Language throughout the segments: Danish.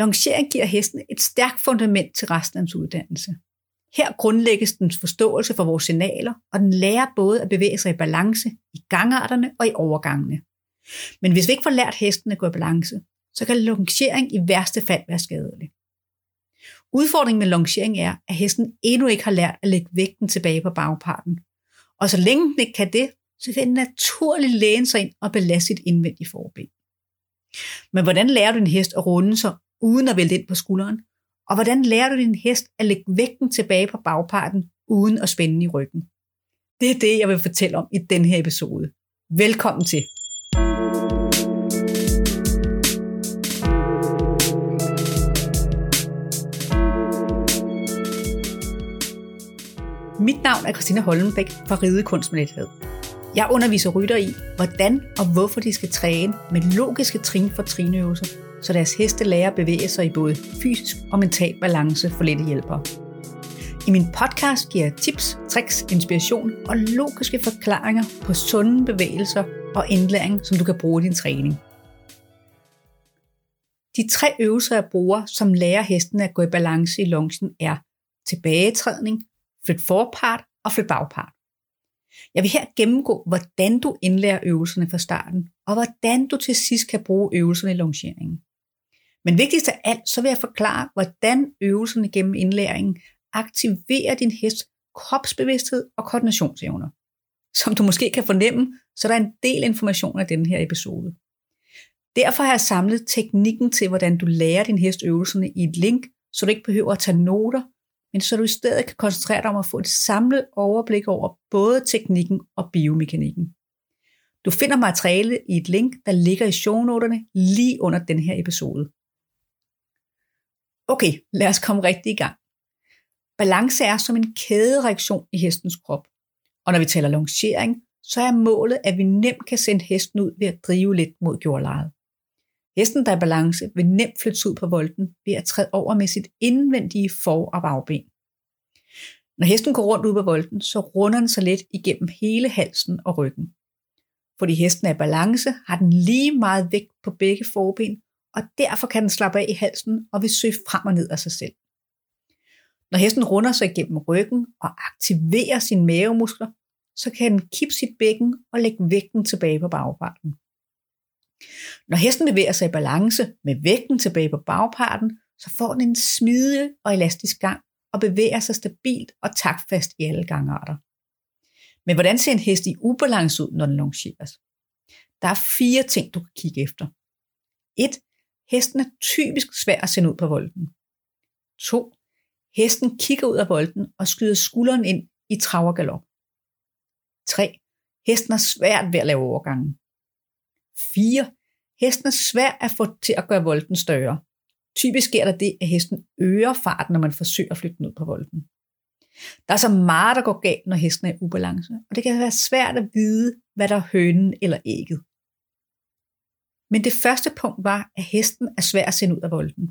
Longering giver hesten et stærkt fundament til resten af hans uddannelse. Her grundlægges dens forståelse for vores signaler, og den lærer både at bevæge sig i balance i gangarterne og i overgangene. Men hvis vi ikke får lært hesten at gå i balance, så kan longering i værste fald være skadelig. Udfordringen med longering er, at hesten endnu ikke har lært at lægge vægten tilbage på bagparten. Og så længe den ikke kan det, så vil den naturligt læne sig ind og belaste sit indvendige forben. Men hvordan lærer du en hest at runde sig, uden at vælte ind på skulderen? Og hvordan lærer du din hest at lægge vægten tilbage på bagparten, uden at spænde i ryggen? Det er det, jeg vil fortælle om i den her episode. Velkommen til. Mit navn er Christina Holmenbæk fra Ridekunst med Lethed. Jeg underviser rytter i, hvordan og hvorfor de skal træne med logiske trin for trinøvelser, så deres heste lærer at bevæge sig i både fysisk og mental balance for lette hjælpere. I min podcast giver jeg tips, tricks, inspiration og logiske forklaringer på sunde bevægelser og indlæring, som du kan bruge i din træning. De tre øvelser, jeg bruger, som lærer hesten at gå i balance i longen, er tilbagetrædning, flyt forpart og flyt bagpart. Jeg vil her gennemgå, hvordan du indlærer øvelserne fra starten, og hvordan du til sidst kan bruge øvelserne i longeringen. Men vigtigst af alt, så vil jeg forklare, hvordan øvelserne gennem indlæringen aktiverer din hest kropsbevidsthed og koordinationsevner. Som du måske kan fornemme, så er der en del information af den her episode. Derfor har jeg samlet teknikken til, hvordan du lærer din hest øvelserne i et link, så du ikke behøver at tage noter, men så du i stedet kan koncentrere dig om at få et samlet overblik over både teknikken og biomekanikken. Du finder materiale i et link, der ligger i shownoterne lige under den her episode. Okay, lad os komme rigtig i gang. Balance er som en kædereaktion i hestens krop. Og når vi taler longering, så er målet, at vi nemt kan sende hesten ud ved at drive lidt mod jordlejet. Hesten, der er balance, vil nemt flytte ud på volden ved at træde over med sit indvendige for- og bagben. Når hesten går rundt ud på volden, så runder den sig lidt igennem hele halsen og ryggen. Fordi hesten er i balance, har den lige meget vægt på begge forben, og derfor kan den slappe af i halsen og vil søge frem og ned af sig selv. Når hesten runder sig gennem ryggen og aktiverer sine mavemuskler, så kan den kippe sit bækken og lægge vægten tilbage på bagparten. Når hesten bevæger sig i balance med vægten tilbage på bagparten, så får den en smidig og elastisk gang og bevæger sig stabilt og taktfast i alle gangarter. Men hvordan ser en hest i ubalance ud, når den longeres? Der er fire ting, du kan kigge efter. 1. Hesten er typisk svær at sende ud på volden. 2. Hesten kigger ud af volden og skyder skulderen ind i travergalop. 3. Hesten er svært ved at lave overgangen. 4. Hesten er svær at få til at gøre volden større. Typisk sker der det, at hesten øger farten, når man forsøger at flytte den ud på volden. Der er så meget, der går galt, når hesten er i ubalance, og det kan være svært at vide, hvad der er hønen eller ægget. Men det første punkt var, at hesten er svær at sende ud af volden.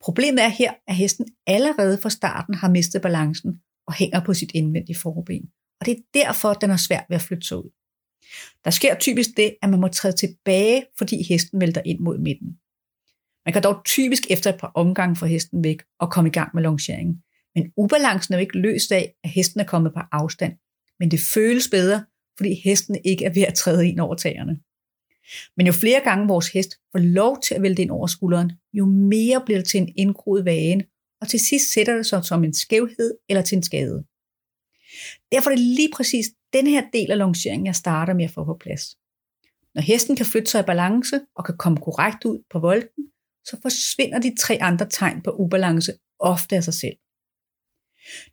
Problemet er her, at hesten allerede fra starten har mistet balancen og hænger på sit indvendige forben. Og det er derfor, den er svær ved at flytte sig ud. Der sker typisk det, at man må træde tilbage, fordi hesten vælter ind mod midten. Man kan dog typisk efter et par omgange få hesten væk og komme i gang med longeringen. Men ubalancen er jo ikke løst af, at hesten er kommet på afstand. Men det føles bedre, fordi hesten ikke er ved at træde ind over tagerne. Men jo flere gange vores hest får lov til at vælte ind over skulderen, jo mere bliver det til en indgroet vane, og til sidst sætter det sig som en skævhed eller til en skade. Derfor er det lige præcis den her del af longeringen, jeg starter med at få på plads. Når hesten kan flytte sig i balance og kan komme korrekt ud på volden, så forsvinder de tre andre tegn på ubalance ofte af sig selv.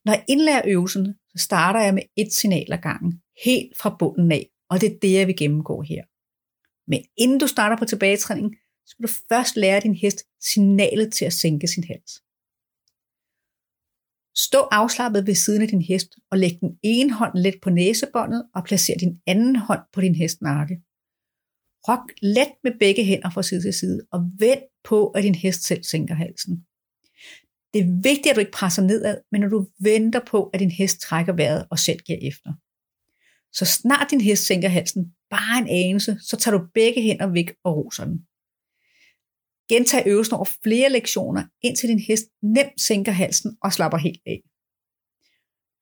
Når jeg indlærer øvelsen, så starter jeg med et signal ad gangen, helt fra bunden af, og det er det, jeg vil gennemgå her. Men inden du starter på tilbagetræning, skal du først lære din hest signalet til at sænke sin hals. Stå afslappet ved siden af din hest og læg den ene hånd let på næsebåndet og placer din anden hånd på din hest nakke. Rok let med begge hænder fra side til side og vend på, at din hest selv sænker halsen. Det er vigtigt, at du ikke presser nedad, men at du venter på, at din hest trækker vejret og selv giver efter. Så snart din hest sænker halsen, bare en anelse, så tager du begge hænder væk og roser den. Gentag øvelsen over flere lektioner, indtil din hest nemt sænker halsen og slapper helt af.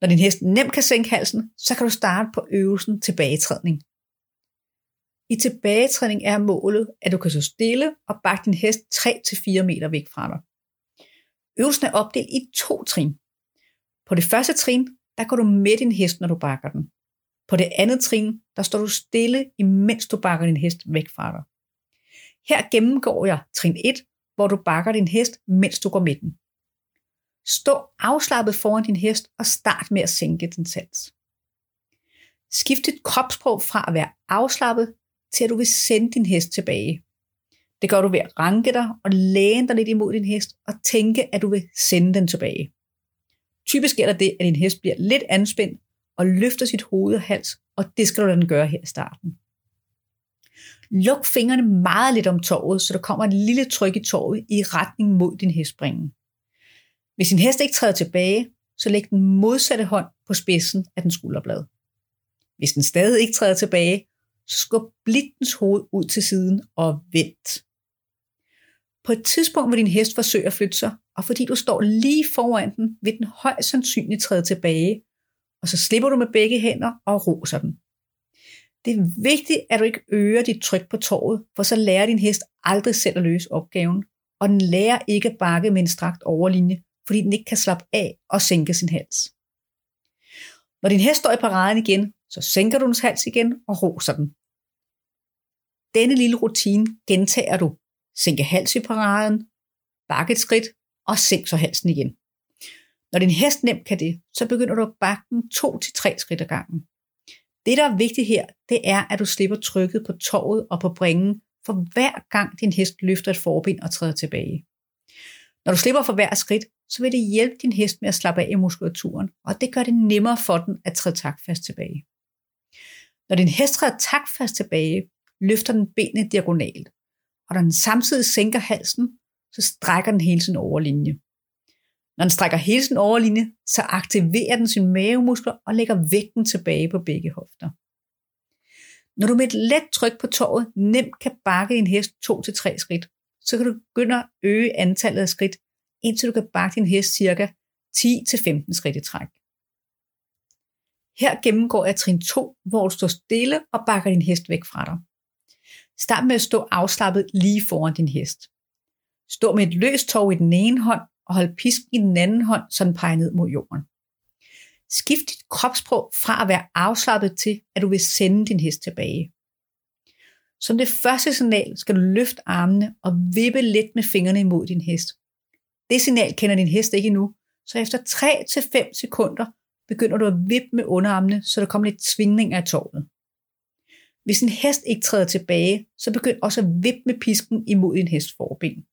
Når din hest nemt kan sænke halsen, så kan du starte på øvelsen tilbagetrædning. I tilbagetrædning er målet, at du kan stå stille og bakke din hest 3-4 meter væk fra dig. Øvelsen er opdelt i to trin. På det første trin, der går du med din hest, når du bakker den. På det andet trin, der står du stille, imens du bakker din hest væk fra dig. Her gennemgår jeg trin 1, hvor du bakker din hest, mens du går med den. Stå afslappet foran din hest og start med at sænke din sans. Skift dit kropssprog fra at være afslappet til at du vil sende din hest tilbage. Det gør du ved at ranke dig og læne dig lidt imod din hest og tænke, at du vil sende den tilbage. Typisk sker der det, at din hest bliver lidt anspændt og løfter sit hoved og hals, og det skal du lade den gøre her i starten. Luk fingrene meget lidt om toget, så der kommer et lille tryk i toget i retning mod din hestspringen. Hvis din hest ikke træder tilbage, så læg den modsatte hånd på spidsen af den skulderblad. Hvis den stadig ikke træder tilbage, så skub blidt dens hoved ud til siden og vent. På et tidspunkt vil din hest forsøge at flytte sig, og fordi du står lige foran den, vil den højst sandsynligt træde tilbage, og så slipper du med begge hænder og roser den. Det er vigtigt, at du ikke øger dit tryk på torvet, for så lærer din hest aldrig selv at løse opgaven, og den lærer ikke at bakke med en strakt overlinje, fordi den ikke kan slappe af og sænke sin hals. Når din hest står i paraden igen, så sænker du dens hals igen og roser den. Denne lille rutine gentager du. Sænke hals i paraden, bakke et skridt og sænk så halsen igen. Når din hest nemt kan det, så begynder du at bakke den to til tre skridt ad gangen. Det, der er vigtigt her, det er, at du slipper trykket på torvet og på bringen, for hver gang din hest løfter et forben og træder tilbage. Når du slipper for hver skridt, så vil det hjælpe din hest med at slappe af i muskulaturen, og det gør det nemmere for den at træde takfast tilbage. Når din hest træder takfast tilbage, løfter den benene diagonalt, og når den samtidig sænker halsen, så strækker den hele sin overlinje. Når den strækker hele sin overlinje, så aktiverer den sine mavemuskler og lægger vægten tilbage på begge hofter. Når du med et let tryk på tåret nemt kan bakke en hest 2-3 skridt, så kan du begynde at øge antallet af skridt, indtil du kan bakke din hest cirka 10-15 skridt i træk. Her gennemgår jeg trin 2, hvor du står stille og bakker din hest væk fra dig. Start med at stå afslappet lige foran din hest. Stå med et løst tov i den ene hånd og hold pisken i den anden hånd, så den peger ned mod jorden. Skift dit kropssprog fra at være afslappet til, at du vil sende din hest tilbage. Som det første signal skal du løfte armene og vippe lidt med fingrene imod din hest. Det signal kender din hest ikke endnu, så efter 3-5 sekunder begynder du at vippe med underarmene, så der kommer lidt svingning af tårnet. Hvis en hest ikke træder tilbage, så begynd også at vippe med pisken imod din hest forben.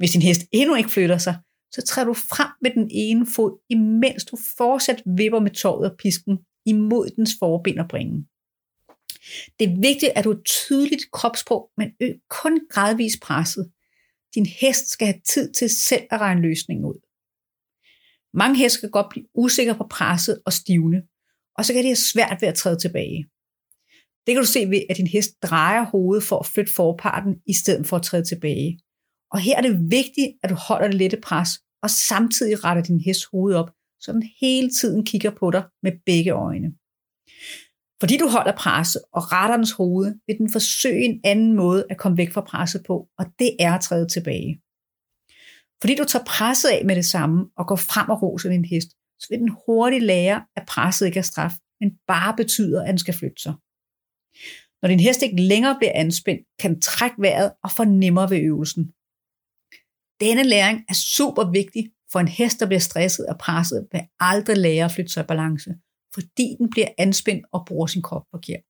Hvis din hest endnu ikke flytter sig, så træder du frem med den ene fod, imens du fortsat vipper med tåret og pisken imod dens forben og bringe. Det er vigtigt, at du er tydeligt kropssprog, men øg kun gradvist presset. Din hest skal have tid til selv at regne løsningen ud. Mange heste kan godt blive usikre på presset og stivne, og så kan det have svært ved at træde tilbage. Det kan du se ved, at din hest drejer hovedet for at flytte forparten, i stedet for at træde tilbage. Og her er det vigtigt, at du holder det lette pres, og samtidig retter din hest hoved op, så den hele tiden kigger på dig med begge øjne. Fordi du holder presset og retter dens hoved, vil den forsøge en anden måde at komme væk fra presset på, og det er at træde tilbage. Fordi du tager presset af med det samme og går frem og roser din hest, så vil den hurtigt lære, at presset ikke er straf, men bare betyder, at den skal flytte sig. Når din hest ikke længere bliver anspændt, kan den trække vejret og få nemmere ved øvelsen. Denne læring er super vigtig, for en hest, der bliver stresset og presset, vil aldrig lære at flytte sig i balance, fordi den bliver anspændt og bruger sin krop forkert.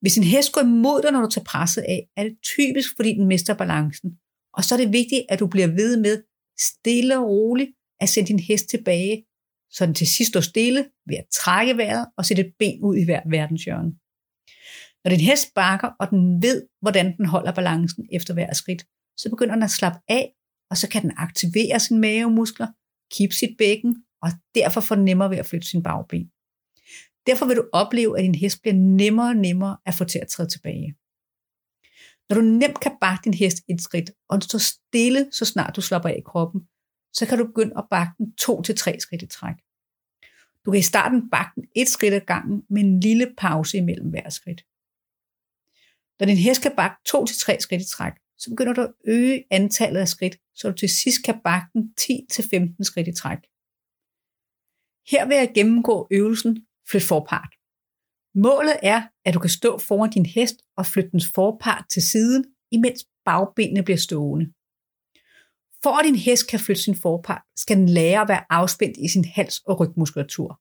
Hvis en hest går imod dig, når du tager presset af, er det typisk, fordi den mister balancen. Og så er det vigtigt, at du bliver ved med stille og roligt at sende din hest tilbage, så den til sidst står stille ved at trække vejret og sætte et ben ud i hver verdenshjørne. Når din hest bakker, og den ved, hvordan den holder balancen efter hver skridt, så begynder den at slappe af, og så kan den aktivere sine mavemuskler, keep sit bækken, og derfor får den nemmere ved at flytte sin bagben. Derfor vil du opleve, at din hest bliver nemmere og nemmere at få til at træde tilbage. Når du nemt kan bakke din hest et skridt, og den står stille, så snart du slapper af i kroppen, så kan du begynde at bakke den to til tre skridt i træk. Du kan i starten bakke den et skridt ad gangen med en lille pause imellem hver skridt. Når din hest kan bakke to til tre skridt i træk, så begynder du at øge antallet af skridt, så du til sidst kan bakke den 10-15 skridt i træk. Her vil jeg gennemgå øvelsen Flyt forpart. Målet er, at du kan stå foran din hest og flytte dens forpart til siden, imens bagbenene bliver stående. For at din hest kan flytte sin forpart, skal den lære at være afspændt i sin hals- og rygmuskulatur.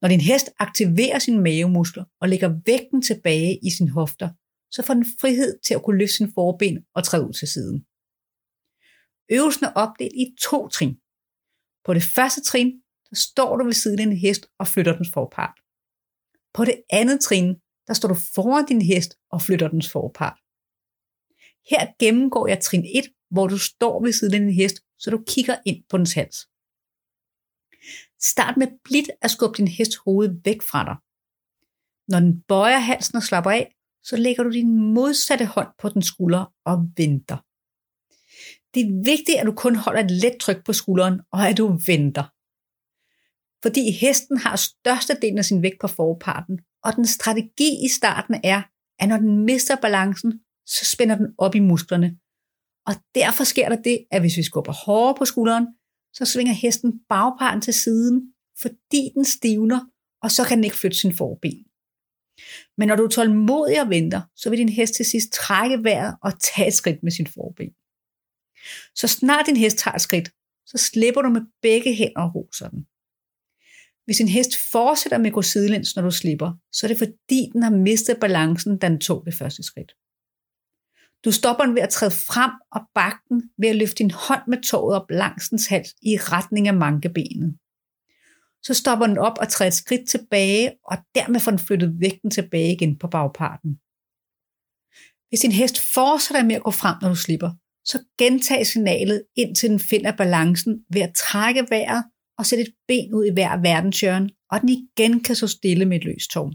Når din hest aktiverer sine mavemuskler og lægger vægten tilbage i sin hofter, så får den frihed til at kunne løfte sin forben og træde ud til siden. Øvelsen er opdelt i to trin. På det første trin, der står du ved siden af din hest og flytter dens forpart. På det andet trin, der står du foran din hest og flytter dens forpart. Her gennemgår jeg trin 1, hvor du står ved siden af din hest, så du kigger ind på dens hals. Start med blidt at skubbe din hest hoved væk fra dig. Når den bøjer halsen og slapper af, så lægger du din modsatte hånd på den skulder og venter. Det er vigtigt, at du kun holder et let tryk på skulderen, og at du venter. Fordi hesten har størstedelen af sin vægt på forparten, og den strategi i starten er, at når den mister balancen, så spænder den op i musklerne. Og derfor sker der det, at hvis vi skubber hårdere på skulderen, så svinger hesten bagparten til siden, fordi den stivner, og så kan den ikke flytte sin forben. Men når du er tålmodig og venter, så vil din hest til sidst trække vejret og tage et skridt med sin forben. Så snart din hest tager et skridt, så slipper du med begge hænder og roser den. Hvis en hest fortsætter med at gå sidelæns, når du slipper, så er det fordi, den har mistet balancen, da den tog det første skridt. Du stopper den ved at træde frem og bakken ved at løfte din hånd med toget op langs dens hals i retning af mankebenet. Så stopper den op og træder et skridt tilbage, og dermed får den flyttet vægten tilbage igen på bagparten. Hvis din hest fortsætter med at gå frem, når du slipper, så gentag signalet, indtil den finder balancen ved at trække vejret og sætte et ben ud i hver verdenshjørne, og den igen kan så stille med et løst tårn.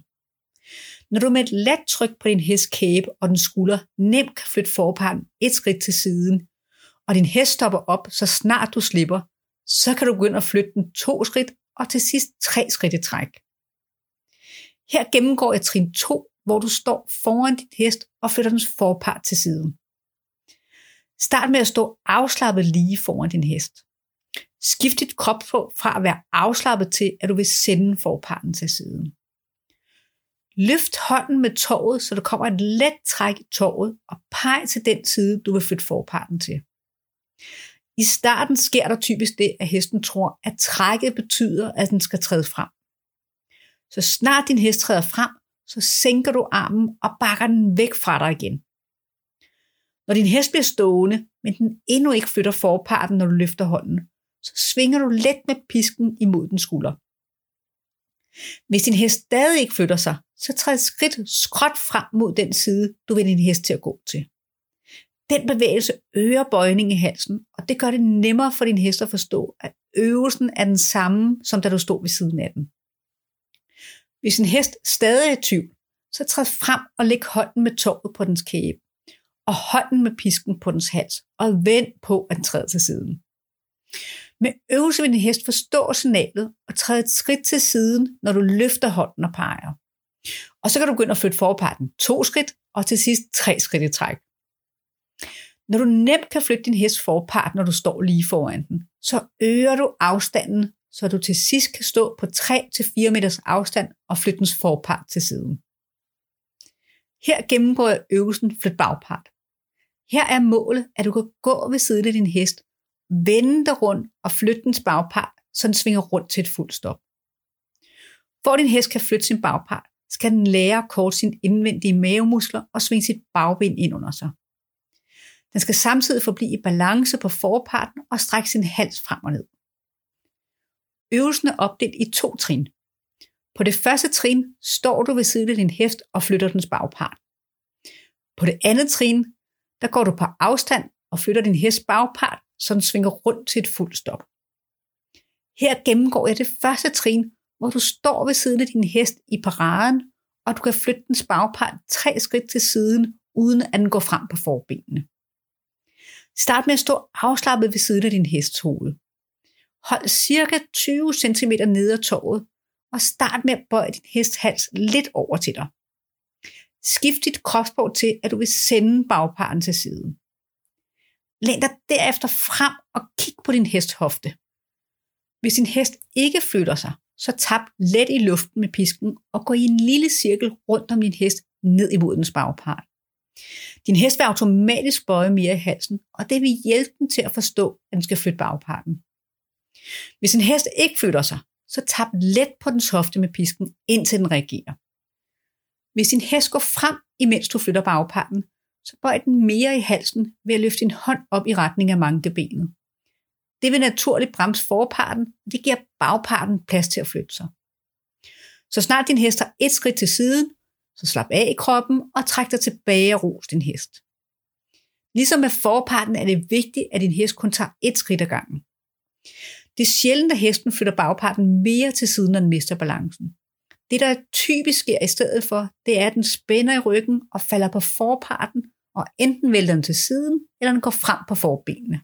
Når du med et let tryk på din hest kæbe og den skulder nemt kan flytte forparten et skridt til siden, og din hest stopper op, så snart du slipper, så kan du begynde at flytte den to skridt og til sidst tre skridt i træk. Her gennemgår jeg trin 2, hvor du står foran dit hest og flytter dens forpart til siden. Start med at stå afslappet lige foran din hest. Skift dit krop på fra at være afslappet til, at du vil sende forparten til siden. Løft hånden med tåret, så der kommer et let træk i tåret, og peg til den side, du vil flytte forparten til. I starten sker der typisk det, at hesten tror, at trækket betyder, at den skal træde frem. Så snart din hest træder frem, så sænker du armen og bakker den væk fra dig igen. Når din hest bliver stående, men den endnu ikke flytter forparten, når du løfter hånden, så svinger du let med pisken imod den skulder. Hvis din hest stadig ikke flytter sig, så træd skridt skråt frem mod den side, du vil din hest til at gå til. Den bevægelse øger bøjningen i halsen, og det gør det nemmere for din hest at forstå, at øvelsen er den samme, som da du stod ved siden af den. Hvis en hest stadig er tyv, så træd frem og læg hånden med toget på dens kæbe, og hånden med pisken på dens hals, og vend på at træde til siden. Med øvelse vil din hest forstå signalet og træde et skridt til siden, når du løfter hånden og peger. Og så kan du begynde at flytte forparten to skridt, og til sidst tre skridt i træk. Når du nemt kan flytte din hest forpart, når du står lige foran den, så øger du afstanden, så du til sidst kan stå på 3-4 meters afstand og flytte dens forpart til siden. Her gennemgår jeg øvelsen flyt bagpart. Her er målet, at du kan gå ved siden af din hest, vende dig rundt og flytte dens bagpart, så den svinger rundt til et fuldt stop. For din hest kan flytte sin bagpart, skal den lære at korte sine indvendige mavemuskler og svinge sit bagben ind under sig. Den skal samtidig forblive i balance på forparten og strække sin hals frem og ned. Øvelsen er opdelt i to trin. På det første trin står du ved siden af din hest og flytter dens bagpart. På det andet trin, der går du på afstand og flytter din hest bagpart, så den svinger rundt til et fuldt stop. Her gennemgår jeg det første trin, hvor du står ved siden af din hest i paraden, og du kan flytte dens bagpart tre skridt til siden, uden at den går frem på forbenene. Start med at stå afslappet ved siden af din hests hoved. Hold cirka 20 cm ned ad toget, og start med at bøje din hest hals lidt over til dig. Skift dit kropsprog til, at du vil sende bagparten til siden. Læn dig derefter frem og kig på din hest hofte. Hvis din hest ikke flytter sig, så tap let i luften med pisken og gå i en lille cirkel rundt om din hest ned imod dens bagpart. Din hest vil automatisk bøje mere i halsen, og det vil hjælpe den til at forstå, at den skal flytte bagparten. Hvis en hest ikke flytter sig, så tap let på dens hofte med pisken, indtil den reagerer. Hvis din hest går frem, imens du flytter bagparten, så bøj den mere i halsen ved at løfte din hånd op i retning af mankebenet. Det vil naturligt bremse forparten, og det giver bagparten plads til at flytte sig. Så snart din hest har et skridt til siden, så slap af i kroppen og træk dig tilbage og ros din hest. Ligesom med forparten er det vigtigt, at din hest kun tager et skridt ad gangen. Det er sjældent, at hesten flytter bagparten mere til siden, når den mister balancen. Det, der typisk sker i stedet for, det er, at den spænder i ryggen og falder på forparten, og enten vælter den til siden, eller den går frem på forbenene.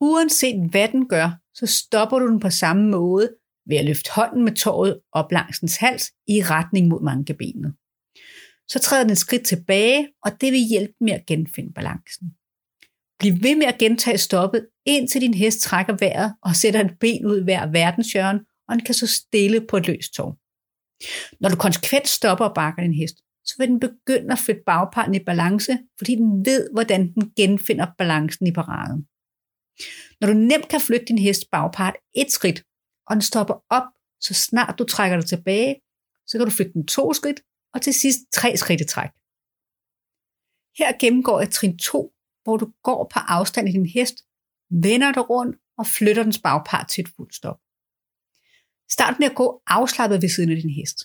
Uanset hvad den gør, så stopper du den på samme måde ved at løfte hånden med tåret op langs dens hals i retning mod mankebenet. Så træder den et skridt tilbage, og det vil hjælpe med at genfinde balancen. Bliv ved med at gentage stoppet, indtil din hest trækker vejret og sætter et ben ud hver verdenshjørne, og den kan så stille på et løst tår. Når du konsekvent stopper og bakker din hest, så vil den begynde at flytte bagparten i balance, fordi den ved, hvordan den genfinder balancen i paraden. Når du nemt kan flytte din hest bagpart et skridt, og den stopper op, så snart du trækker dig tilbage, så kan du flytte den to skridt, og til sidst tre skridt i træk. Her gennemgår jeg trin 2, hvor du går på afstand i din hest, vender dig rundt og flytter dens bagpart til et fuldt stop. Start med at gå afslappet ved siden af din hest.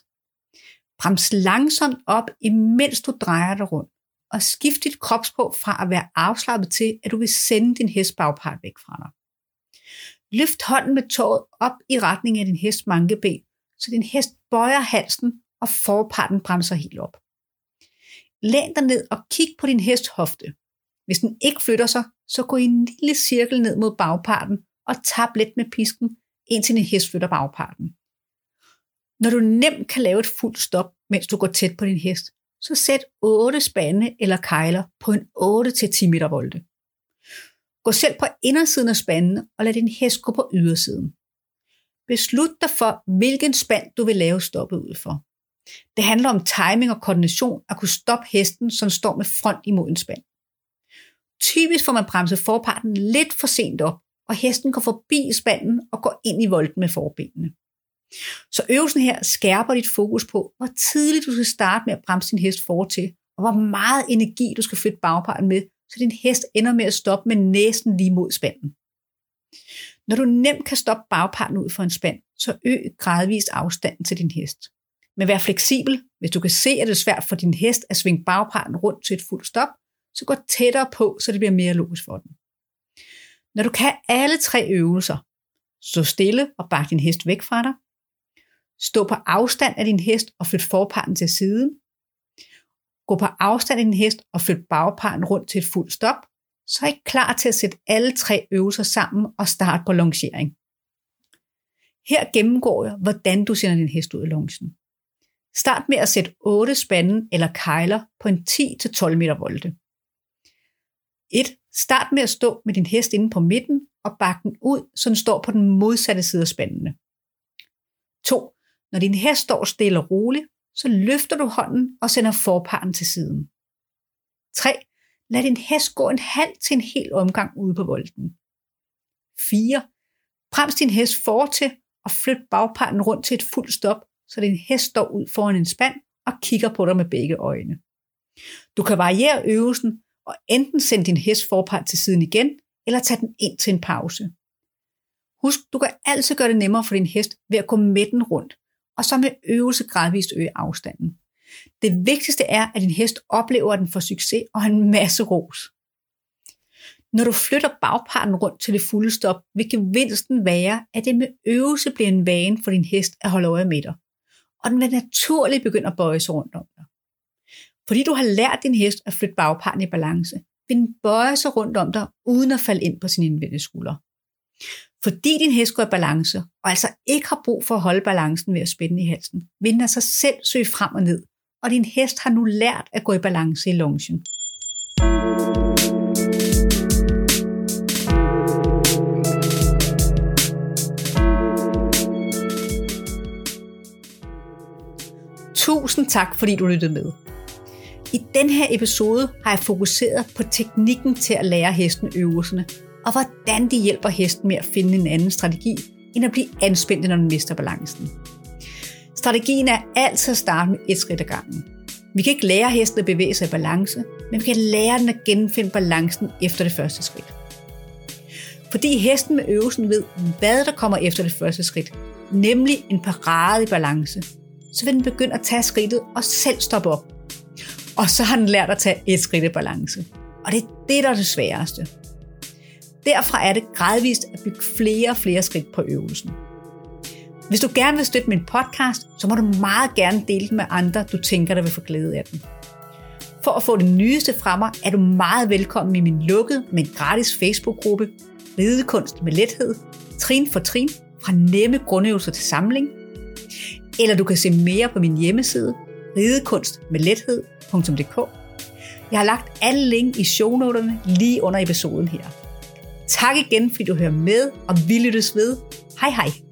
Brems langsomt op, imens du drejer dig rundt, og skift dit kropsprog fra at være afslappet til, at du vil sende din hest bagpart væk fra dig. Løft hånden med tåret op i retning af din hest mankeben, så din hest bøjer halsen, og forparten bremser helt op. Læn dig ned og kig på din hest hofte. Hvis den ikke flytter sig, så gå i en lille cirkel ned mod bagparten og tab let med pisken, indtil din hest flytter bagparten. Når du nemt kan lave et fuldt stop, mens du går tæt på din hest, så sæt 8 spande eller kejler på en 8-10 meter volde. Gå selv på indersiden af spanden og lad din hest gå på ydersiden. Beslut dig for, hvilken spand du vil lave stoppet ud for. Det handler om timing og koordination at kunne stoppe hesten, som står med front imod en spand. Typisk får man bremset forparten lidt for sent op, og hesten går forbi spanden og går ind i volden med forbenene. Så øvelsen her skærper dit fokus på, hvor tidligt du skal starte med at bremse din hest for til, og hvor meget energi du skal flytte bagparten med, så din hest ender med at stoppe med næsten lige mod spanden. Når du nemt kan stoppe bagparten ud for en spand, så øg gradvist afstanden til din hest. Men vær fleksibel. Hvis du kan se, at det er svært for din hest at svinge bagparten rundt til et fuldt stop, så gå tættere på, så det bliver mere logisk for den. Når du kan alle tre øvelser, stå stille og bak din hest væk fra dig, stå på afstand af din hest og flyt forparten til siden, gå på afstand af din hest og flyt bagparten rundt til et fuldt stop, så er I klar til at sætte alle tre øvelser sammen og starte på longering. Her gennemgår jeg, hvordan du sender din hest ud af longen. Start med at sætte 8 spanden eller kejler på en 10-12 meter volte. 1. Start med at stå med din hest inde på midten og bakke den ud, så den står på den modsatte side af spændene. 2. Når din hest står stille og roligt, så løfter du hånden og sender forparten til siden. 3. Lad din hest gå en halv til en hel omgang ude på volden. 4. Brems din hest for til og flyt bagparten rundt til et fuldt stop, så din hest står ud foran en spand og kigger på dig med begge øjne. Du kan variere øvelsen og enten sende din hest forpart til siden igen, eller tage den ind til en pause. Husk, du kan altid gøre det nemmere for din hest ved at gå med den rundt, og så med øvelse gradvist øge afstanden. Det vigtigste er, at din hest oplever, at den får succes og en masse ros. Når du flytter bagparten rundt til det fulde stop, vil gevinsten være, at det med øvelse bliver en vane for din hest at holde øje med dig. Og den vil naturligt begynde at bøje sig rundt om dig. Fordi du har lært din hest at flytte bagparten i balance, vil den bøje sig rundt om dig, uden at falde ind på sin indvendige skulder. Fordi din hest går i balance, og altså ikke har brug for at holde balancen ved at spænde i halsen, vil den altså sig selv søge frem og ned, og din hest har nu lært at gå i balance i longen. Tusind tak, fordi du lyttede med. I den her episode har jeg fokuseret på teknikken til at lære hesten øvelserne, og hvordan de hjælper hesten med at finde en anden strategi, end at blive anspændt, når den mister balancen. Strategien er altid at starte med et skridt ad gangen. Vi kan ikke lære hesten at bevæge sig i balance, men vi kan lære den at genfinde balancen efter det første skridt. Fordi hesten med øvelsen ved, hvad der kommer efter det første skridt, nemlig en parade i balance, så vil den begynde at tage skridtet og selv stoppe op. Og så har den lært at tage et skridt i balance. Og det er det, der er det sværeste. Derfra er det gradvist at bygge flere og flere skridt på øvelsen. Hvis du gerne vil støtte min podcast, så må du meget gerne dele den med andre, du tænker, der vil få glæde af den. For at få det nyeste fra mig, er du meget velkommen i min lukkede, men gratis Facebook-gruppe Ridekunst med lethed, trin for trin, fra nemme grundøvelser til samling. Eller du kan se mere på min hjemmeside, ridekunstmedlethed.dk. Jeg har lagt alle link i shownoterne lige under episoden her. Tak igen, fordi du hører med, og vi lyttes ved. Hej hej!